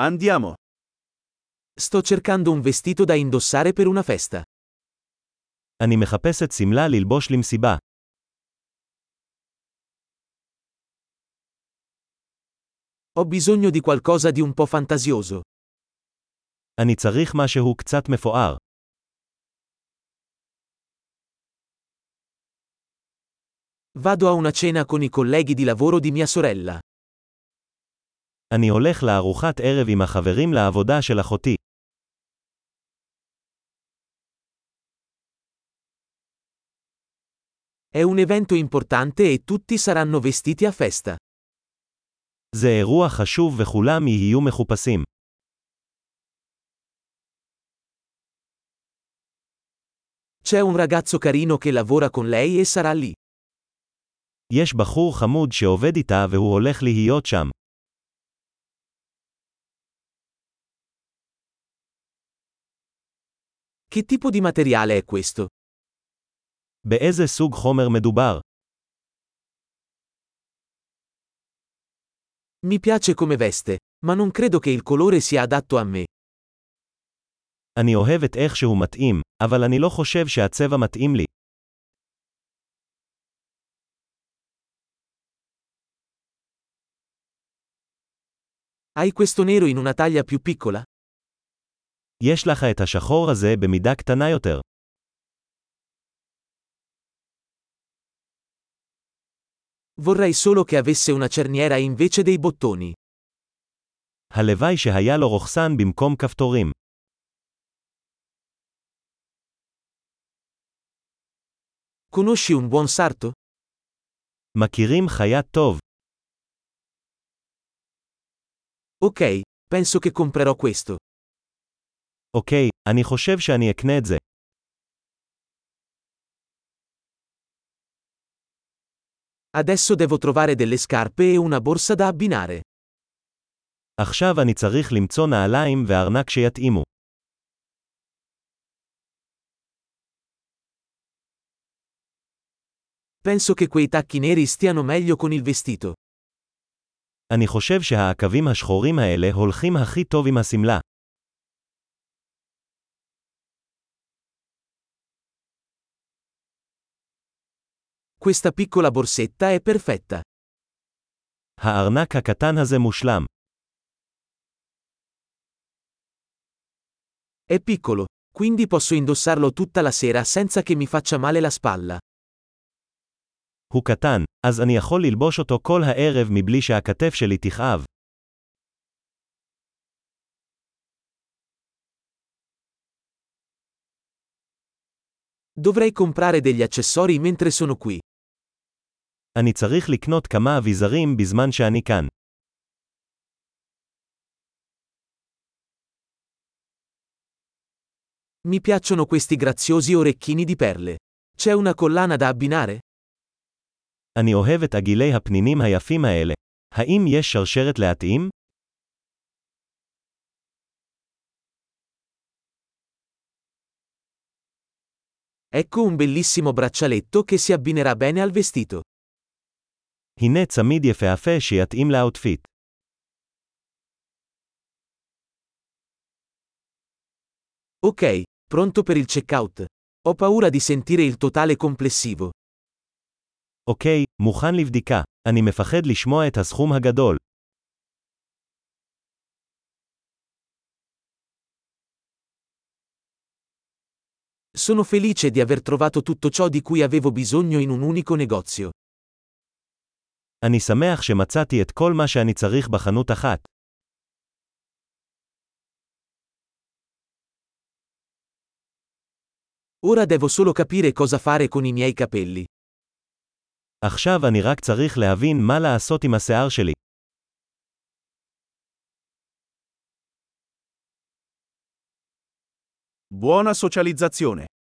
Andiamo. Sto cercando un vestito da indossare per una festa. אני מחפשת שמלה ללבוש למסיבה. Ho bisogno di qualcosa di un po' fantasioso. אני צריך משהו קצת מפואר. Vado a una cena con i colleghi di lavoro di mia sorella. אני הולך לארוחת ערב עם החברים לעבודה של אחותי. È un evento importante e tutti saranno vestiti a festa. זה אירוע חשוב וכולם יהיו מחופשים. C'è un ragazzo carino che lavora con lei e sarà lì. יש בחור חמוד שעובד איתה והוא הולך להיות שם. Che tipo di materiale è questo? באיזה סוג חומר מדובר? Mi piace come veste, ma non credo che il colore sia adatto a me. אני אוהב את איך שהוא מתאים, אבל אני לא חושב שהצבע מתאים לי. Hai questo nero in una taglia più piccola? יש לך את השחור הזה במידה קטנה יותר. Vorrei solo che avesse una cerniera invece dei bottoni. הלוואי שהיה לו רוכסן במקום כפתורים. Conosci un buon sarto? מכירים חייט טוב. Ok, penso che comprerò questo. אוקיי, אני חושב שאני אקנה את זה. Adesso devo trovare delle scarpe e una borsa da abbinare. עכשיו אני צריך למצוא נעליים וארנק שיתאימו. Penso che quei tacchi neri stiano meglio con il vestito. אני חושב שהעקבים השחורים האלה הולכים הכי טוב עם השמלה. Questa piccola borsetta è perfetta. הארנק הקטן הזה מושלם. È piccolo, quindi posso indossarlo tutta la sera senza che mi faccia male la spalla. הוא קטן, אז אני יכול ללבוש אותו כל הערב מבלי שהכתף שלי תכאב. Dovrei comprare degli accessori mentre sono qui. אני צריך לקנות כמה אביזרים בזמן שאני כאן. Mi piacciono questi graziosi orecchini di perle. C'è una collana da abbinare? אני אוהב את עגילי הפנינים היפים האלה. האם יש שרשרת להתאים? Ecco un bellissimo braccialetto che si abbinerà bene al vestito. הנה צמיד יפהפה שיתאים לאוטפיט. Ok, pronto per il checkout. Ho paura di sentire il totale complessivo. אוקיי, מוכן לבדיקה. אני מפחד לשמוע את הסכום הגדול. Sono felice di aver trovato tutto ciò di cui avevo bisogno in un unico negozio. אני שמח שמצאתי את כל מה שאני צריך בחנות אחת. Ora devo solo capire cosa fare con i miei capelli. עכשיו אני רק צריך להבין מה לעשות עם השיער שלי. Buona socializzazione.